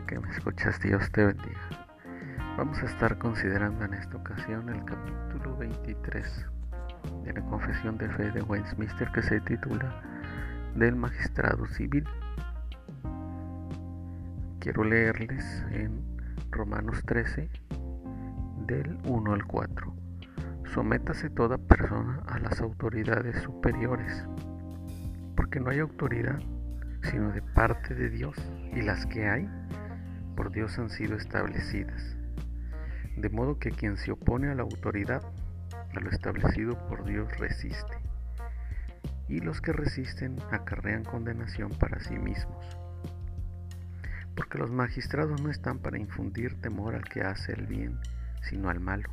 que me escuchas, Dios te bendiga. Vamos a estar considerando en esta ocasión el capítulo 23 de la Confesión de Fe de Westminster que se titula Del Magistrado Civil. Quiero leerles en Romanos 13 del 1 al 4. Sométase toda persona a las autoridades superiores, porque no hay autoridad sino de parte de Dios, y las que hay por Dios han sido establecidas. De modo que quien se opone a la autoridad, a lo establecido por Dios, resiste. Y los que resisten acarrean condenación para sí mismos. Porque los magistrados no están para infundir temor al que hace el bien, sino al malo.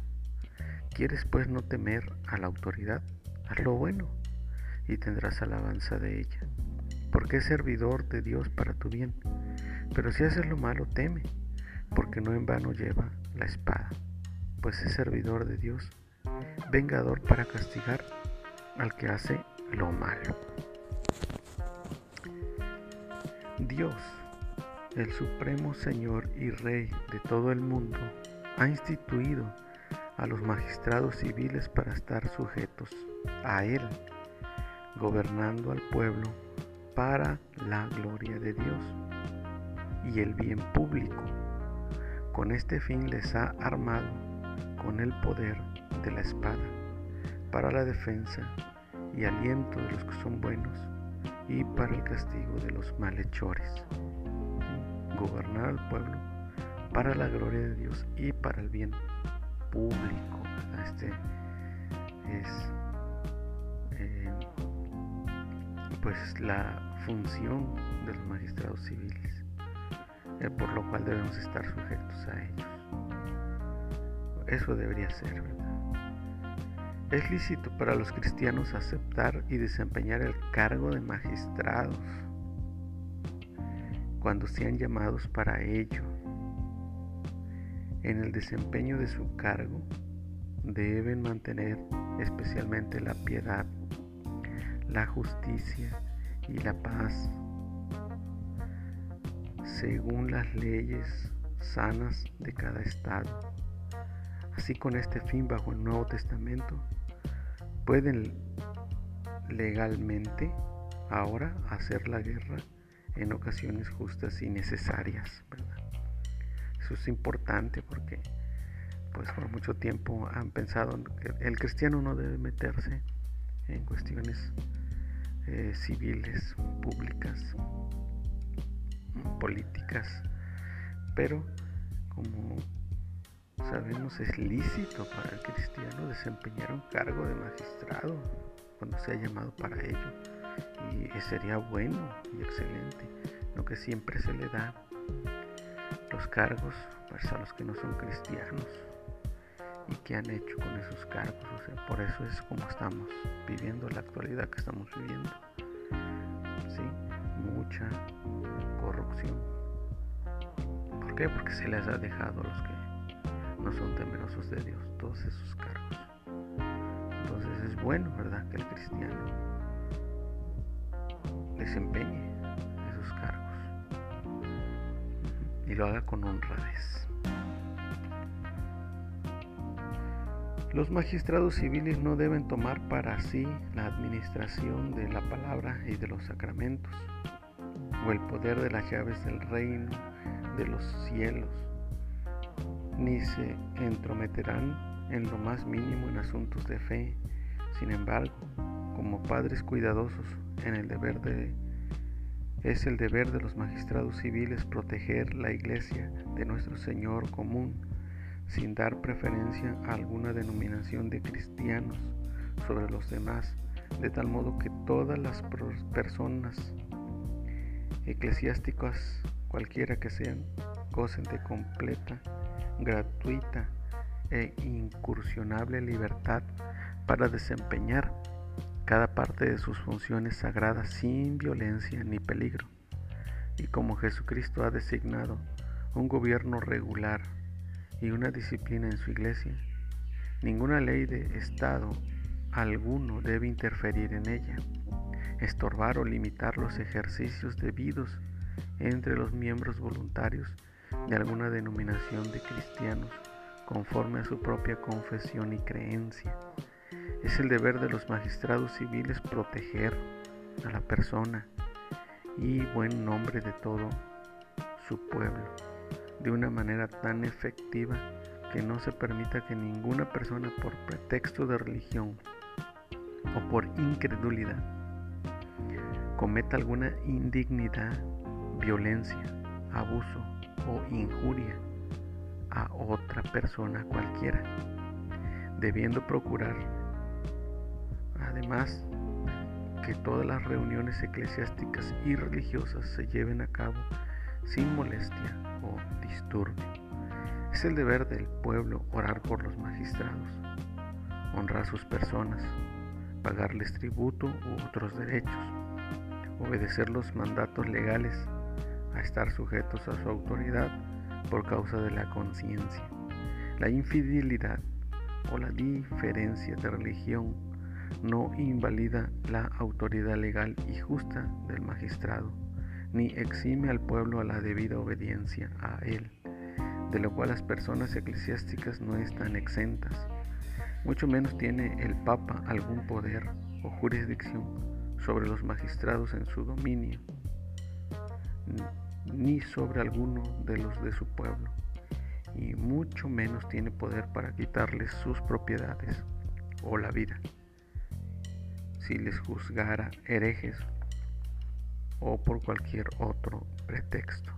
¿Quieres pues no temer a la autoridad? Haz lo bueno y tendrás alabanza de ella porque es servidor de Dios para tu bien. Pero si haces lo malo, teme, porque no en vano lleva la espada, pues es servidor de Dios, vengador para castigar al que hace lo malo. Dios, el Supremo Señor y Rey de todo el mundo, ha instituido a los magistrados civiles para estar sujetos a Él, gobernando al pueblo para la gloria de Dios y el bien público. Con este fin les ha armado con el poder de la espada para la defensa y aliento de los que son buenos y para el castigo de los malhechores. Gobernar al pueblo para la gloria de Dios y para el bien público. Este es eh, pues la función de los magistrados civiles, por lo cual debemos estar sujetos a ellos. Eso debería ser, ¿verdad? Es lícito para los cristianos aceptar y desempeñar el cargo de magistrados cuando sean llamados para ello. En el desempeño de su cargo deben mantener especialmente la piedad, la justicia y la paz según las leyes sanas de cada estado. Así con este fin bajo el Nuevo Testamento pueden legalmente ahora hacer la guerra en ocasiones justas y necesarias. Eso es importante porque pues por mucho tiempo han pensado que el cristiano no debe meterse en cuestiones eh, civiles, públicas, políticas, pero como sabemos es lícito para el cristiano desempeñar un cargo de magistrado cuando sea llamado para ello y sería bueno y excelente, lo que siempre se le da los cargos pues, a los que no son cristianos y qué han hecho con esos cargos. Por eso es como estamos viviendo la actualidad que estamos viviendo. ¿Sí? Mucha corrupción. ¿Por qué? Porque se les ha dejado a los que no son temerosos de Dios todos esos cargos. Entonces es bueno, ¿verdad? Que el cristiano desempeñe esos cargos y lo haga con honradez. Los magistrados civiles no deben tomar para sí la administración de la palabra y de los sacramentos, o el poder de las llaves del reino de los cielos, ni se entrometerán en lo más mínimo en asuntos de fe. Sin embargo, como padres cuidadosos en el deber de es el deber de los magistrados civiles proteger la iglesia de nuestro Señor común sin dar preferencia a alguna denominación de cristianos sobre los demás, de tal modo que todas las personas eclesiásticas, cualquiera que sean, gocen de completa, gratuita e incursionable libertad para desempeñar cada parte de sus funciones sagradas sin violencia ni peligro. Y como Jesucristo ha designado un gobierno regular, y una disciplina en su iglesia. Ninguna ley de Estado alguno debe interferir en ella, estorbar o limitar los ejercicios debidos entre los miembros voluntarios de alguna denominación de cristianos conforme a su propia confesión y creencia. Es el deber de los magistrados civiles proteger a la persona y buen nombre de todo su pueblo de una manera tan efectiva que no se permita que ninguna persona por pretexto de religión o por incredulidad cometa alguna indignidad, violencia, abuso o injuria a otra persona cualquiera, debiendo procurar además que todas las reuniones eclesiásticas y religiosas se lleven a cabo sin molestia o disturbio. Es el deber del pueblo orar por los magistrados, honrar sus personas, pagarles tributo u otros derechos, obedecer los mandatos legales, a estar sujetos a su autoridad por causa de la conciencia. La infidelidad o la diferencia de religión no invalida la autoridad legal y justa del magistrado, ni exime al pueblo a la debida obediencia a él, de lo cual las personas eclesiásticas no están exentas. Mucho menos tiene el Papa algún poder o jurisdicción sobre los magistrados en su dominio, ni sobre alguno de los de su pueblo, y mucho menos tiene poder para quitarles sus propiedades o la vida si les juzgara herejes o por cualquier otro pretexto.